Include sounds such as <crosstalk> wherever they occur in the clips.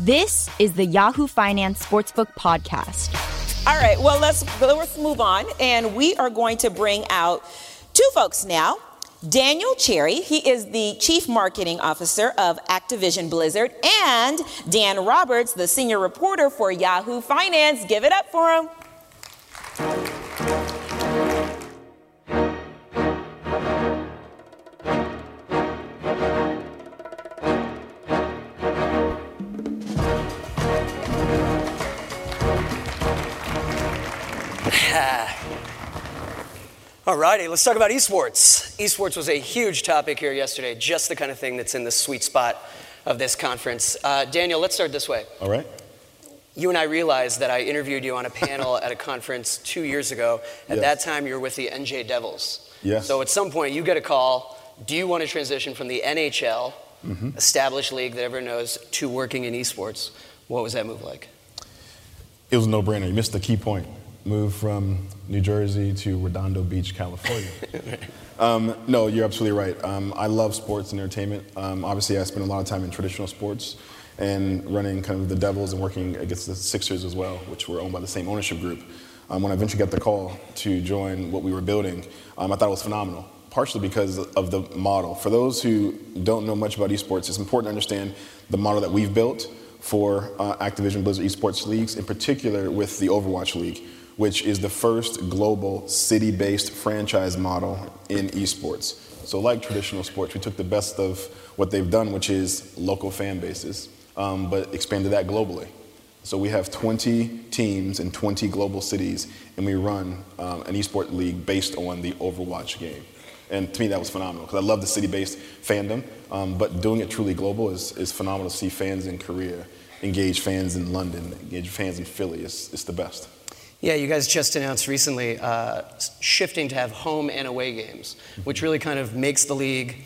This is the Yahoo Finance Sportsbook Podcast. All right, well, let's, let's move on. And we are going to bring out two folks now. Daniel Cherry, he is the Chief Marketing Officer of Activision Blizzard, and Dan Roberts, the Senior Reporter for Yahoo Finance. Give it up for him. All righty, let's talk about esports. Esports was a huge topic here yesterday, just the kind of thing that's in the sweet spot of this conference. Uh, Daniel, let's start this way. All right. You and I realized that I interviewed you on a panel at a conference two years ago. At Yes. that time, you were with the NJ Devils. Yes. So at some point, you get a call. Do you want to transition from the NHL, Mm-hmm. established league that everyone knows, to working in esports? What was that move like? It was a no-brainer. You missed the key point. Moved from New Jersey to Redondo Beach, California. <laughs> um, no, you're absolutely right. Um, I love sports and entertainment. Um, obviously, I spent a lot of time in traditional sports and running kind of the Devils and working against the Sixers as well, which were owned by the same ownership group. Um, when I eventually got the call to join what we were building, um, I thought it was phenomenal. Partially because of the model. For those who don't know much about esports, it's important to understand the model that we've built for uh, Activision Blizzard esports leagues, in particular with the Overwatch League, which is the first global city based franchise model in esports. So, like traditional sports, we took the best of what they've done, which is local fan bases, um, but expanded that globally. So, we have 20 teams in 20 global cities, and we run um, an esports league based on the Overwatch game. And to me, that was phenomenal because I love the city based fandom, um, but doing it truly global is, is phenomenal to see fans in Korea engage fans in London, engage fans in Philly. It's, it's the best. Yeah, you guys just announced recently uh, shifting to have home and away games, which really kind of makes the league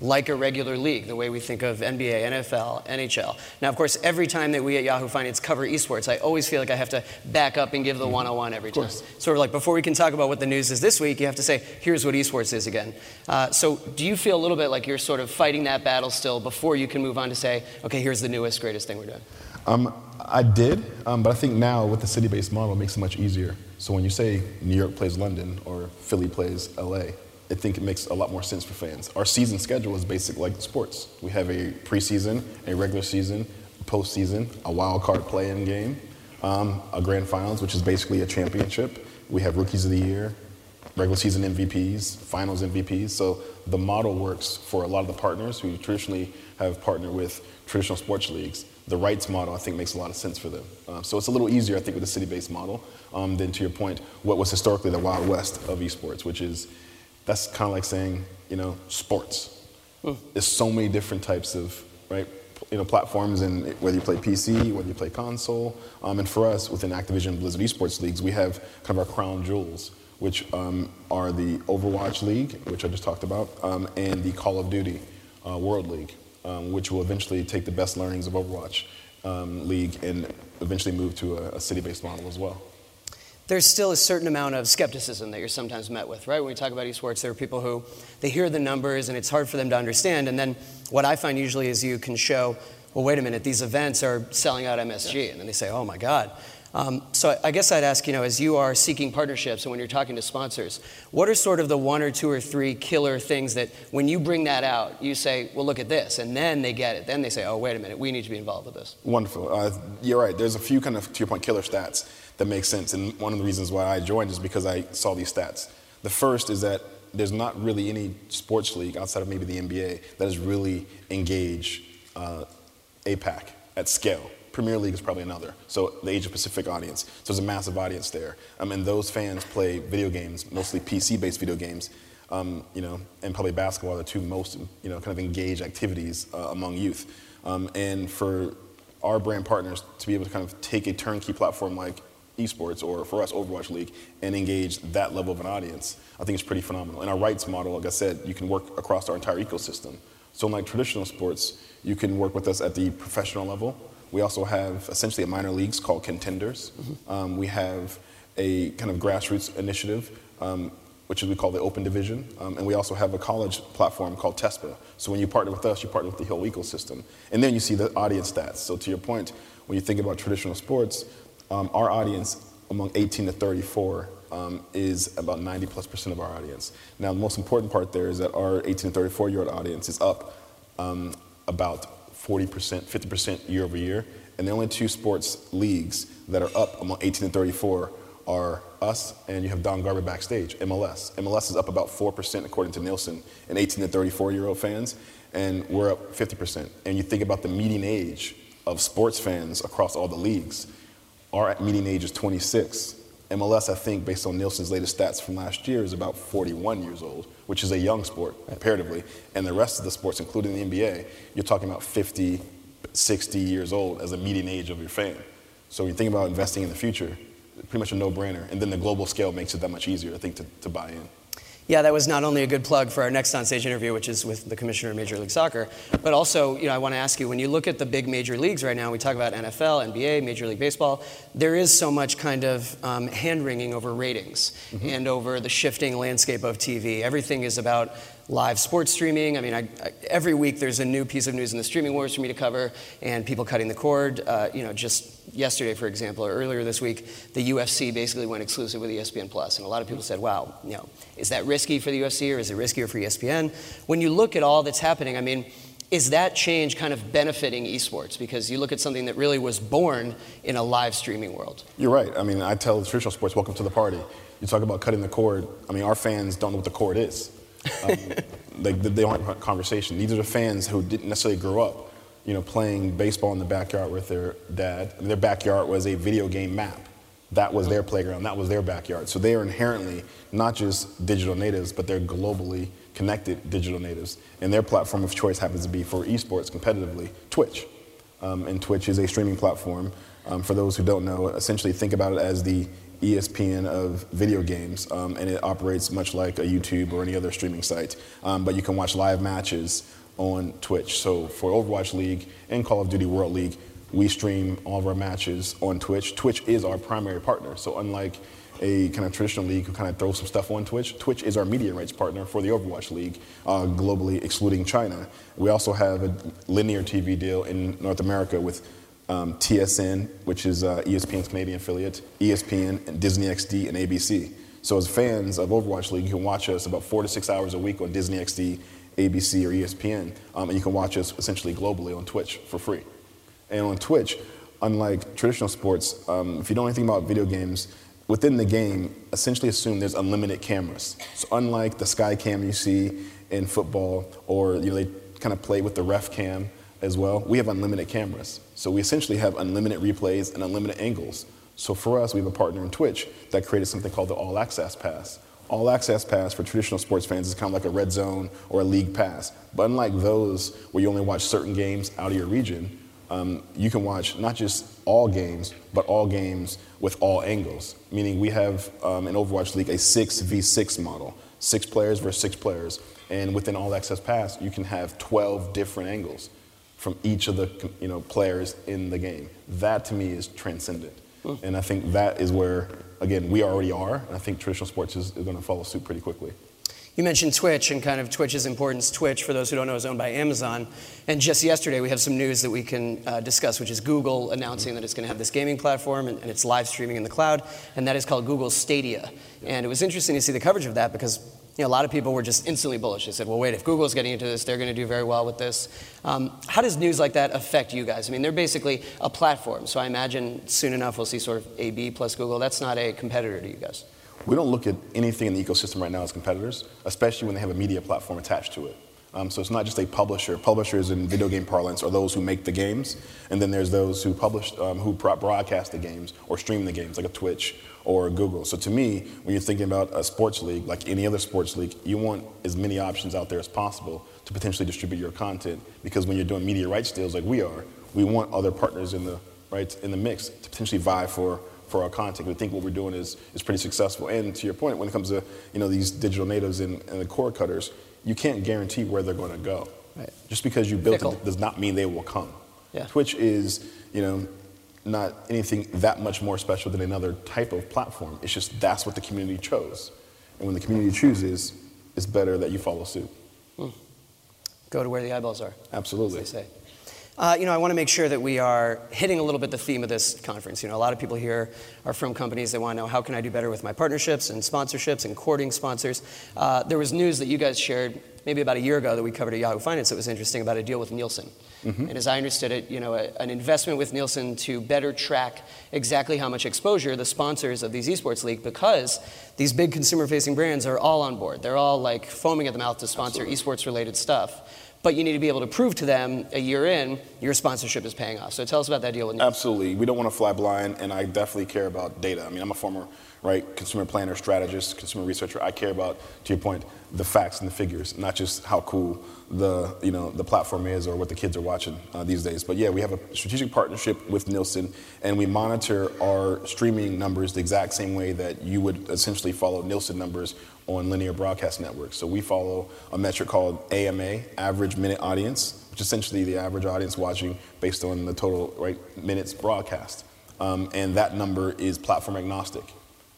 like a regular league, the way we think of NBA, NFL, NHL. Now, of course, every time that we at Yahoo Finance cover esports, I always feel like I have to back up and give the 101 every time. Sort of like before we can talk about what the news is this week, you have to say, here's what esports is again. Uh, so, do you feel a little bit like you're sort of fighting that battle still before you can move on to say, okay, here's the newest, greatest thing we're doing? Um, I did, um, but I think now with the city based model, it makes it much easier. So when you say New York plays London or Philly plays LA, I think it makes a lot more sense for fans. Our season schedule is basic like sports. We have a preseason, a regular season, a postseason, a wild card play-in game, um, a grand finals, which is basically a championship. We have rookies of the year, regular season MVPs, finals MVPs. So the model works for a lot of the partners who traditionally have partnered with traditional sports leagues. The rights model, I think, makes a lot of sense for them. Um, so it's a little easier, I think, with the city-based model um, than, to your point, what was historically the Wild West of esports, which is that's kind of like saying, you know, sports. There's so many different types of right, you know, platforms, and whether you play PC, whether you play console, um, and for us within Activision Blizzard esports leagues, we have kind of our crown jewels, which um, are the Overwatch League, which I just talked about, um, and the Call of Duty uh, World League, um, which will eventually take the best learnings of Overwatch um, League and eventually move to a, a city-based model as well. there's still a certain amount of skepticism that you're sometimes met with, right? When we talk about esports, there are people who they hear the numbers and it's hard for them to understand. And then what I find usually is you can show, well, wait a minute, these events are selling out MSG, and then they say, oh my God. Um, so I- guess I'd ask, you know, as you are seeking partnerships and when you're talking to sponsors, what are sort of the one or two or three killer things that when you bring that out, you say, well, look at this, and then they get it. Then they say, oh, wait a minute, we need to be involved with this. Wonderful. Uh, you're right. There's a few kind of, to your point, killer stats that make sense. And one of the reasons why I joined is because I saw these stats. The first is that there's not really any sports league outside of maybe the NBA that has really engaged uh, APAC at scale. Premier League is probably another. So the Asia Pacific audience. So there's a massive audience there. Um, and those fans play video games, mostly PC-based video games, um, you know, and probably basketball are the two most, you know, kind of engaged activities uh, among youth. Um, and for our brand partners to be able to kind of take a turnkey platform like esports or for us Overwatch League and engage that level of an audience, I think it's pretty phenomenal. In our rights model, like I said, you can work across our entire ecosystem. So unlike traditional sports, you can work with us at the professional level. We also have essentially a minor leagues called contenders. Um, we have a kind of grassroots initiative um, which is we call the open division, um, and we also have a college platform called TESPA. So when you partner with us, you partner with the whole ecosystem, and then you see the audience stats. So to your point, when you think about traditional sports, um, our audience among 18 to 34 um, is about 90 plus percent of our audience. Now, the most important part there is that our 18 to 34 year old audience is up um, about 40 percent, 50 percent year over year, and the only two sports leagues that are up among 18 to 34 are us and you have Don Garber backstage, MLS. MLS is up about 4% according to Nielsen in 18 to 34 year old fans, and we're up 50%. And you think about the median age of sports fans across all the leagues, our median age is 26. MLS, I think, based on Nielsen's latest stats from last year, is about 41 years old, which is a young sport comparatively. And the rest of the sports, including the NBA, you're talking about 50, 60 years old as a median age of your fan. So when you think about investing in the future, pretty much a no-brainer. And then the global scale makes it that much easier, I think, to, to buy in. Yeah, that was not only a good plug for our next on-stage interview, which is with the commissioner of Major League Soccer, but also, you know, I want to ask you, when you look at the big major leagues right now, we talk about NFL, NBA, Major League Baseball, there is so much kind of um, hand-wringing over ratings mm-hmm. and over the shifting landscape of TV. Everything is about live sports streaming. I mean, I, I, every week there's a new piece of news in the streaming wars for me to cover, and people cutting the cord. Uh, you know, just yesterday, for example, or earlier this week, the UFC basically went exclusive with ESPN Plus, and a lot of people said, "Wow, you know, is that risky for the UFC or is it riskier for ESPN?" When you look at all that's happening, I mean. Is that change kind of benefiting esports? Because you look at something that really was born in a live streaming world. You're right. I mean, I tell traditional sports, welcome to the party. You talk about cutting the cord. I mean, our fans don't know what the cord is. Um, <laughs> like they don't have conversation. These are the fans who didn't necessarily grow up, you know, playing baseball in the backyard with their dad. I mean, their backyard was a video game map. That was their playground. That was their backyard. So they are inherently not just digital natives, but they're globally connected digital natives. And their platform of choice happens to be for esports competitively Twitch. Um, and Twitch is a streaming platform. Um, for those who don't know, essentially think about it as the ESPN of video games, um, and it operates much like a YouTube or any other streaming site. Um, but you can watch live matches on Twitch. So for Overwatch League and Call of Duty World League, we stream all of our matches on Twitch. Twitch is our primary partner. So unlike a kind of traditional league who kind of throws some stuff on Twitch. Twitch is our media rights partner for the Overwatch League, uh, globally excluding China. We also have a linear TV deal in North America with um, TSN, which is uh, ESPN's Canadian affiliate, ESPN, and Disney XD, and ABC. So as fans of Overwatch League, you can watch us about four to six hours a week on Disney XD, ABC, or ESPN, um, and you can watch us essentially globally on Twitch for free. And on Twitch, unlike traditional sports, um, if you know anything about video games, within the game, essentially assume there's unlimited cameras. So unlike the sky cam you see in football, or you know they kind of play with the ref cam, as well, we have unlimited cameras. So we essentially have unlimited replays and unlimited angles. So for us, we have a partner in Twitch that created something called the All Access Pass. All Access Pass for traditional sports fans is kind of like a red zone or a league pass. But unlike those where you only watch certain games out of your region, um, you can watch not just all games, but all games with all angles. Meaning we have um, in Overwatch League a 6v6 model, six players versus six players. And within All Access Pass, you can have 12 different angles from each of the you know, players in the game. That to me is transcendent. Mm. And I think that is where, again, we already are. And I think traditional sports is, is going to follow suit pretty quickly. You mentioned Twitch and kind of Twitch's importance. Twitch, for those who don't know, is owned by Amazon. And just yesterday, we have some news that we can uh, discuss, which is Google announcing that it's going to have this gaming platform and, and, it's live streaming in the cloud, and that is called Google Stadia. And it was interesting to see the coverage of that because you know, a lot of people were just instantly bullish. They said, well, wait, if Google's getting into this, they're going to do very well with this. Um, how does news like that affect you guys? I mean, they're basically a platform. So I imagine soon enough we'll see sort of AB plus Google. That's not a competitor to you guys. We don't look at anything in the ecosystem right now as competitors, especially when they have a media platform attached to it. Um, so it's not just a publisher. Publishers in video game parlance are those who make the games, and then there's those who publish, um, who broadcast the games or stream the games, like a Twitch or Google. So to me, when you're thinking about a sports league, like any other sports league, you want as many options out there as possible to potentially distribute your content. Because when you're doing media rights deals like we are, we want other partners in the right in the mix to potentially vie for for our content. We think what we're doing is, is pretty successful. And to your point, when it comes to you know these digital natives and, and the cord cutters, you can't guarantee where they're going to go. Right. Just because you built Fickle. it does not mean they will come. Yeah. Twitch is, you know, not anything that much more special than another type of platform. It's just that's what the community chose. And when the community chooses, it's better that you follow suit. Hmm. Go to where the eyeballs are. Absolutely. They say. Uh, you know, I want to make sure that we are hitting a little bit the theme of this conference. You know, a lot of people here are from companies that want to know how can I do better with my partnerships and sponsorships and courting sponsors. Uh, there was news that you guys shared maybe about a year ago that we covered at Yahoo Finance that was interesting about a deal with Nielsen. And as I understood it, you know, a, an investment with Nielsen to better track exactly how much exposure the sponsors of these esports league, because these big consumer-facing brands are all on board. They're all like foaming at the mouth to sponsor esports-related stuff. But you need to be able to prove to them a year in your sponsorship is paying off. So tell us about that deal with. Absolutely. We don't want to fly blind, and I definitely care about data. I mean, I'm a former right consumer planner, strategist, consumer researcher. I care about, to your point, the facts and the figures, not just how cool the you know the platform is or what the kids are watching uh, these days. But yeah, we have a strategic partnership with Nielsen, and we monitor our streaming numbers the exact same way that you would essentially follow Nielsen numbers on linear broadcast networks. So we follow a metric called AMA, average minute audience, which is essentially the average audience watching based on the total right minutes broadcast, um, and that number is platform agnostic.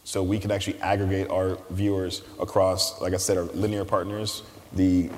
So we can actually aggregate our viewers across, like I said, our linear partners, the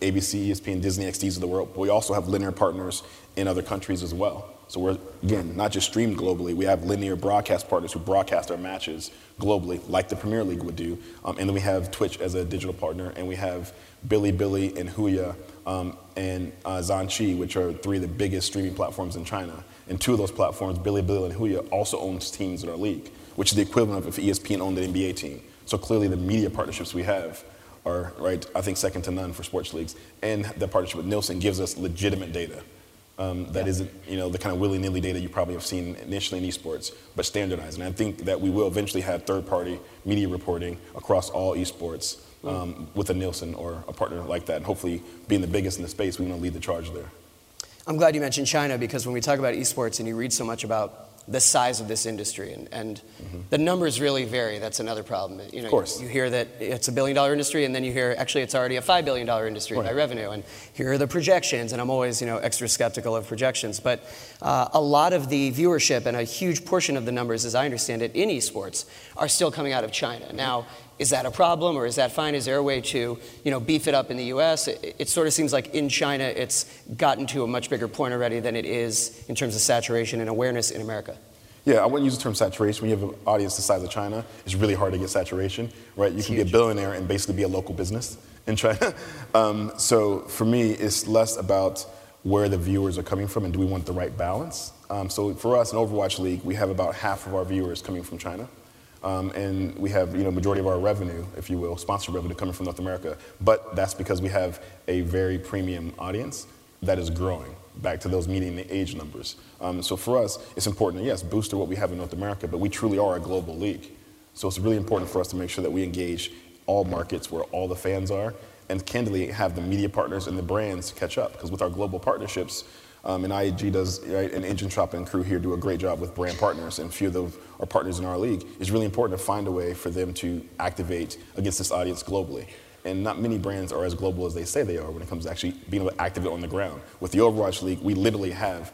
ABC, ESPN, Disney XDs of the world. But we also have linear partners in other countries as well. So we're, again, not just streamed globally, we have linear broadcast partners who broadcast our matches globally, like the Premier League would do. Um, and then we have Twitch as a digital partner, and we have Bilibili and Huya um, and uh, Zhanqi, which are three of the biggest streaming platforms in China. And two of those platforms, Bilibili and Huya, also owns teams in our league, which is the equivalent of if ESPN owned an NBA team. So clearly the media partnerships we have are, right, I think second to none for sports leagues. And the partnership with Nielsen gives us legitimate data. Um, that not you know, the kind of willy-nilly data you probably have seen initially in esports, but standardized. And I think that we will eventually have third-party media reporting across all esports um, with a Nielsen or a partner like that. And hopefully, being the biggest in the space, we want to lead the charge there. I'm glad you mentioned China because when we talk about esports and you read so much about the size of this industry and, and mm-hmm. the numbers really vary. That's another problem. You know, of course. You, you, hear that it's a billion dollar industry and then you hear actually it's already a five billion dollar industry right. by revenue. And here are the projections. And I'm always you know extra skeptical of projections. But uh, a lot of the viewership and a huge portion of the numbers, as I understand it, in esports are still coming out of China. Now, is that a problem or is that fine? Is there a way to you know, beef it up in the US? It, it, sort of seems like in China it's gotten to a much bigger point already than it is in terms of saturation and awareness in America. Yeah, I wouldn't use the term saturation. When you have an audience the size of China, it's really hard to get saturation, right? You it's can huge. be a billionaire and basically be a local business in China. <laughs> Um, so for me, it's less about where the viewers are coming from and do we want the right balance. Um, so for us in Overwatch League, we have about half of our viewers coming from China. Um, and we have, you know, majority of our revenue, if you will, sponsor revenue coming from North America. But that's because we have a very premium audience that is growing back to those median age numbers. Um, so for us, it's important to, yes, booster what we have in North America, but we truly are a global league. So it's really important for us to make sure that we engage all markets where all the fans are and candidly have the media partners and the brands catch up. Because with our global partnerships, um, and IEG does, right, and Engine Shop and crew here do a great job with brand partners, and a few of them are partners in our league. It's really important to find a way for them to activate against this audience globally. And not many brands are as global as they say they are when it comes to actually being able to activate on the ground. With the Overwatch League, we literally have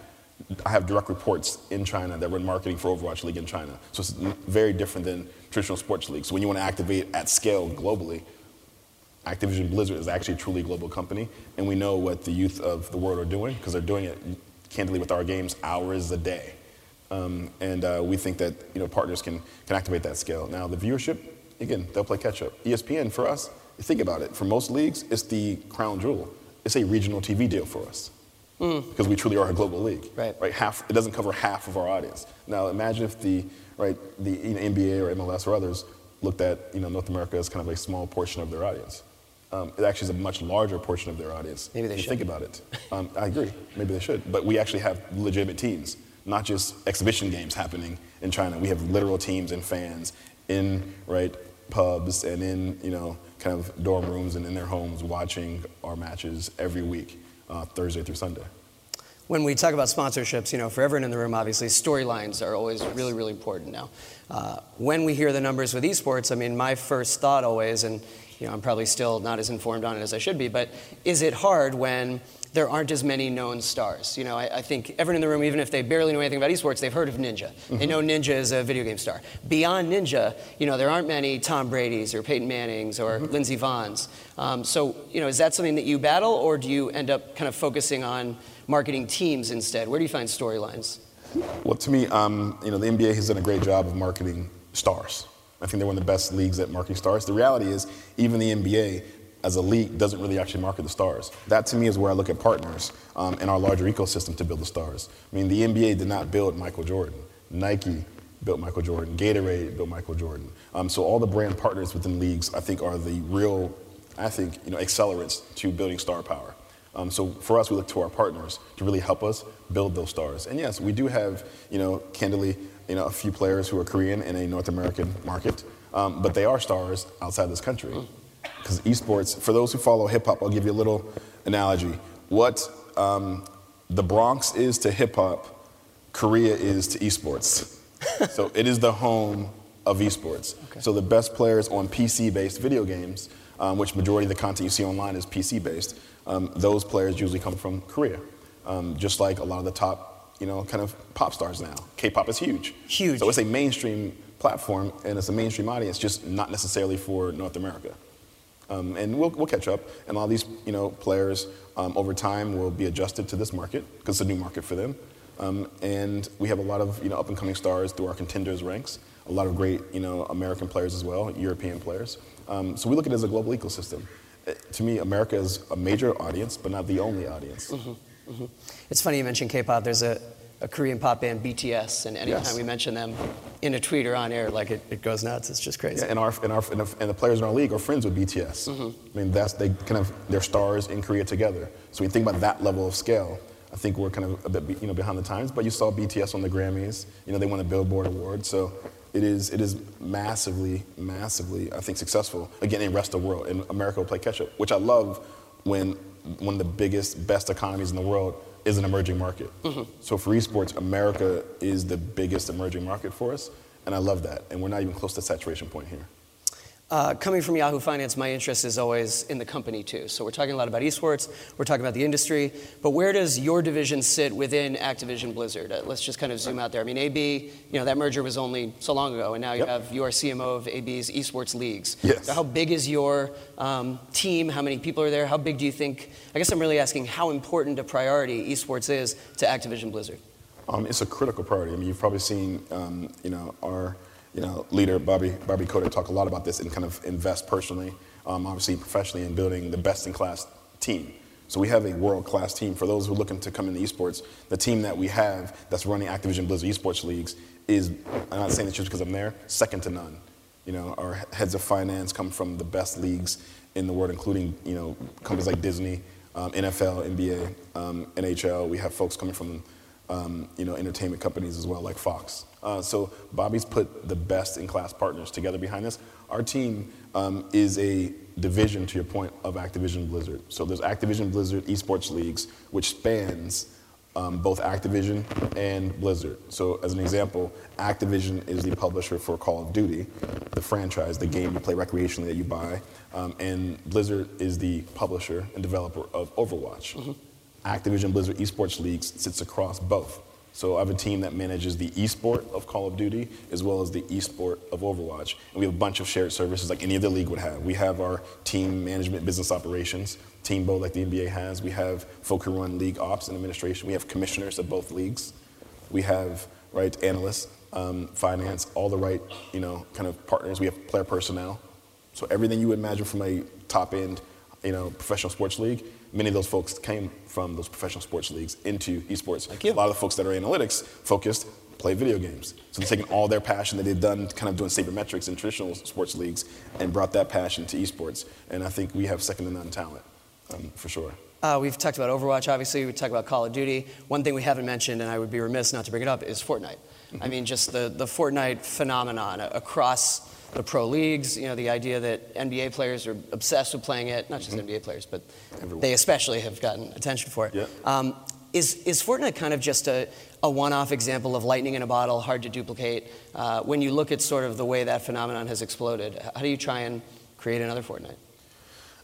I have direct reports in China that run marketing for Overwatch League in China. So it's very different than traditional sports leagues. So when you want to activate at scale globally, Activision Blizzard is actually a truly global company, and we know what the youth of the world are doing because they're doing it candidly with our games hours a day. Um, and uh, we think that you know partners can, can activate that scale. Now the viewership, again, they'll play catch up. ESPN for us, think about it. For most leagues, it's the crown jewel. It's a regional TV deal for us mm. because we truly are a global league. Right. Right. Half. It doesn't cover half of our audience. Now imagine if the right the you know, NBA or MLS or others looked at you know North America as kind of a small portion of their audience. Um, it actually is a much larger portion of their audience. Maybe they should. Think about it. Um, I agree. Maybe they should. But we actually have legitimate teams, not just exhibition games happening in China. We have literal teams and fans in right pubs and in you know kind of dorm rooms and in their homes watching our matches every week, uh, Thursday through Sunday. When we talk about sponsorships, you know, for everyone in the room, obviously storylines are always really, really important now. Uh, when we hear the numbers with esports, I mean, my first thought always, and you know, I'm probably still not as informed on it as I should be, but is it hard when there aren't as many known stars. You know, I, I, think everyone in the room, even if they barely know anything about esports, they've heard of Ninja. Mm-hmm. They know Ninja is a video game star. Beyond Ninja, you know, there aren't many Tom Brady's or Peyton Manning's or mm-hmm. Lindsey Vonn's. Um, so, you know, is that something that you battle, or do you end up kind of focusing on marketing teams instead? Where do you find storylines? Well, to me, um, you know, the NBA has done a great job of marketing stars. I think they're one of the best leagues at marketing stars. The reality is, even the NBA, as a league doesn't really actually market the stars. That to me is where I look at partners um, in our larger ecosystem to build the stars. I mean, the NBA did not build Michael Jordan. Nike built Michael Jordan. Gatorade built Michael Jordan. Um, so all the brand partners within leagues, I think, are the real, I think, you know, accelerants to building star power. Um, so for us, we look to our partners to really help us build those stars. And yes, we do have, you know, candidly, you know, a few players who are Korean in a North American market, um, but they are stars outside this country because esports, for those who follow hip hop, I'll give you a little analogy. What um, the Bronx is to hip hop, Korea is to esports. <laughs> so it is the home of esports. Okay. So the best players on PC-based video games, um, which majority of the content you see online is PC-based, um, those players usually come from Korea. Um, just like a lot of the top, you know, kind of pop stars now. K-pop is huge. Huge. So it's a mainstream platform and it's a mainstream audience, just not necessarily for North America. Um, and we'll, we'll catch up. And all these you know, players um, over time will be adjusted to this market because it's a new market for them. Um, and we have a lot of you know, up and coming stars through our contenders ranks, a lot of great you know, American players as well, European players. Um, so we look at it as a global ecosystem. Uh, to me, America is a major audience, but not the only audience. Mm-hmm. Mm-hmm. It's funny you mentioned K-pop. There's a, a Korean pop band, BTS, and anytime yes. we mention them in a tweet or on air, like it, it goes nuts. It's just crazy. Yeah, and our and our and the, and the players in our league are friends with BTS. Mm-hmm. I mean, that's they kind of they're stars in Korea together. So when you think about that level of scale, I think we're kind of a bit you know behind the times. But you saw BTS on the Grammys. You know, they won a Billboard award. So it is it is massively, massively, I think, successful. Again, in the rest of the world, and America will play catch up, which I love when one of the biggest, best economies in the world is an emerging market. Mm-hmm. So for esports, America is the biggest emerging market for us, and I love that. And we're not even close to saturation point here. Uh, coming from Yahoo Finance, my interest is always in the company too. So we're talking a lot about esports, we're talking about the industry, but where does your division sit within Activision Blizzard? Uh, let's just kind of zoom out there. I mean, AB, you know, that merger was only so long ago, and now you yep. have your CMO of AB's esports leagues. Yes. So how big is your um, team? How many people are there? How big do you think? I guess I'm really asking how important a priority esports is to Activision Blizzard. Um, it's a critical priority. I mean, you've probably seen, um, you know, our you know, leader Bobby Bobby Kotick talk a lot about this and kind of invest personally, um, obviously professionally in building the best in class team. So we have a world class team. For those who are looking to come into esports, the team that we have that's running Activision Blizzard esports leagues is, I'm not saying this just because I'm there, second to none. You know, our heads of finance come from the best leagues in the world, including you know companies like Disney, um, NFL, NBA, um, NHL. We have folks coming from um, you know entertainment companies as well, like Fox. Uh, so Bobby's put the best in class partners together behind this. Our team um, is a division, to your point, of Activision Blizzard. So there's Activision Blizzard esports leagues, which spans um, both Activision and Blizzard. So as an example, Activision is the publisher for Call of Duty, the franchise, the game you play recreationally that you buy, um, and Blizzard is the publisher and developer of Overwatch. Mm-hmm. Activision Blizzard esports leagues sits across both. So I have a team that manages the esport of Call of Duty as well as the esport of Overwatch. And we have a bunch of shared services like any other league would have. We have our team management, business operations, team boat like the NBA has. We have folk who run league ops and administration. We have commissioners of both leagues. We have right analysts, um, finance, all the right you know kind of partners. We have player personnel. So everything you would imagine from a top end, you know, professional sports league many of those folks came from those professional sports leagues into esports. A lot of the folks that are analytics focused play video games. So they're taking all their passion that they've done kind of doing sabermetrics in traditional sports leagues and brought that passion to esports. And I think we have second to none talent, um, for sure. Uh, we've talked about Overwatch, obviously. We talked about Call of Duty. One thing we haven't mentioned, and I would be remiss not to bring it up, is Fortnite. Mm-hmm. I mean, just the, the Fortnite phenomenon across the pro leagues, you know, the idea that NBA players are obsessed with playing it, not just mm-hmm. NBA players, but Everyone. they especially have gotten attention for it. Yeah. Um, is, is Fortnite kind of just a, a one off example of lightning in a bottle, hard to duplicate? Uh, when you look at sort of the way that phenomenon has exploded, how do you try and create another Fortnite?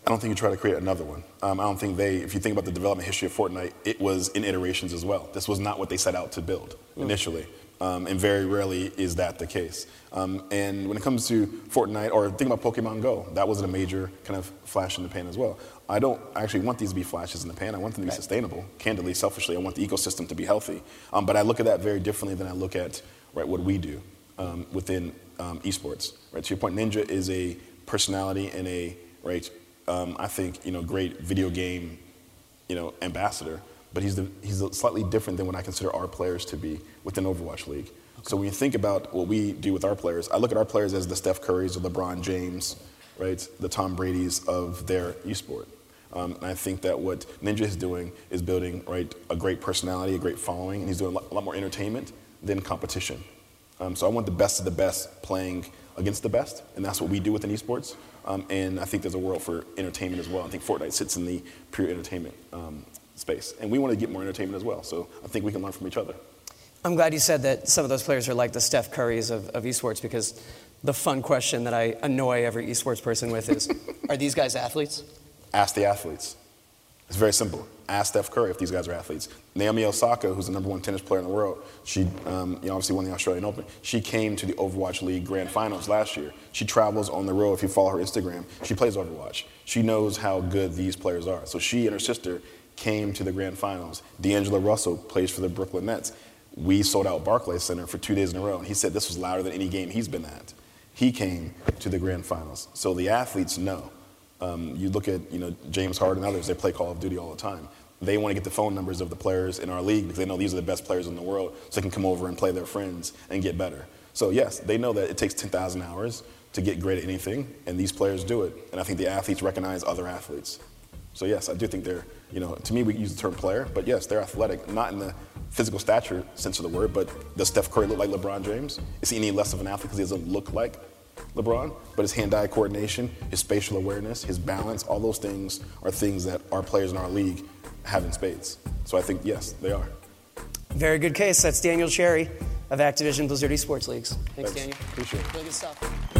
I don't think you try to create another one. Um, I don't think they, if you think about the development history of Fortnite, it was in iterations as well. This was not what they set out to build mm. initially. Um, and very rarely is that the case. Um, and when it comes to Fortnite, or think about Pokemon Go, that wasn't a major kind of flash in the pan as well. I don't actually want these to be flashes in the pan. I want them to be right. sustainable. Candidly, selfishly, I want the ecosystem to be healthy. Um, but I look at that very differently than I look at right what we do um, within um, esports. Right to your point, Ninja is a personality and a right. Um, I think you know great video game, you know ambassador. But he's the, he's slightly different than what I consider our players to be within Overwatch League. Okay. So when you think about what we do with our players, I look at our players as the Steph Currys or LeBron James, right, the Tom Brady's of their esport. Um, and I think that what Ninja is doing is building right a great personality, a great following, and he's doing a lot, more entertainment than competition. Um, so I want the best of the best playing against the best, and that's what we do within esports. Um, and I think there's a world for entertainment as well. I think Fortnite sits in the pure entertainment um, space, and we want to get more entertainment as well. So I think we can learn from each other. I'm glad you said that some of those players are like the Steph Currys of, of esports because the fun question that I annoy every esports person with is <laughs> Are these guys athletes? Ask the athletes. It's very simple. Ask Steph Curry if these guys are athletes. Naomi Osaka, who's the number one tennis player in the world, she um, you know, obviously won the Australian Open. She came to the Overwatch League Grand Finals last year. She travels on the road. If you follow her Instagram, she plays Overwatch. She knows how good these players are. So she and her sister came to the Grand Finals. D'Angelo Russell plays for the Brooklyn Nets. We sold out Barclays Center for two days in a row, and he said this was louder than any game he's been at. He came to the Grand Finals. So the athletes know. Um, you look at you know James Harden and others; they play Call of Duty all the time. They want to get the phone numbers of the players in our league because they know these are the best players in the world, so they can come over and play their friends and get better. So yes, they know that it takes 10,000 hours to get great at anything, and these players do it. And I think the athletes recognize other athletes. So yes, I do think they're, you know, to me we use the term player, but yes, they're athletic, not in the physical stature sense of the word, but does Steph Curry look like LeBron James? Is he any less of an athlete because he doesn't look like LeBron? But his hand-eye coordination, his spatial awareness, his balance, all those things are things that our players in our league have in spades. So I think yes, they are. Very good case. That's Daniel Cherry of Activision Blizzard Esports Leagues. Thanks, Thanks. Daniel. Appreciate it. Really good stuff.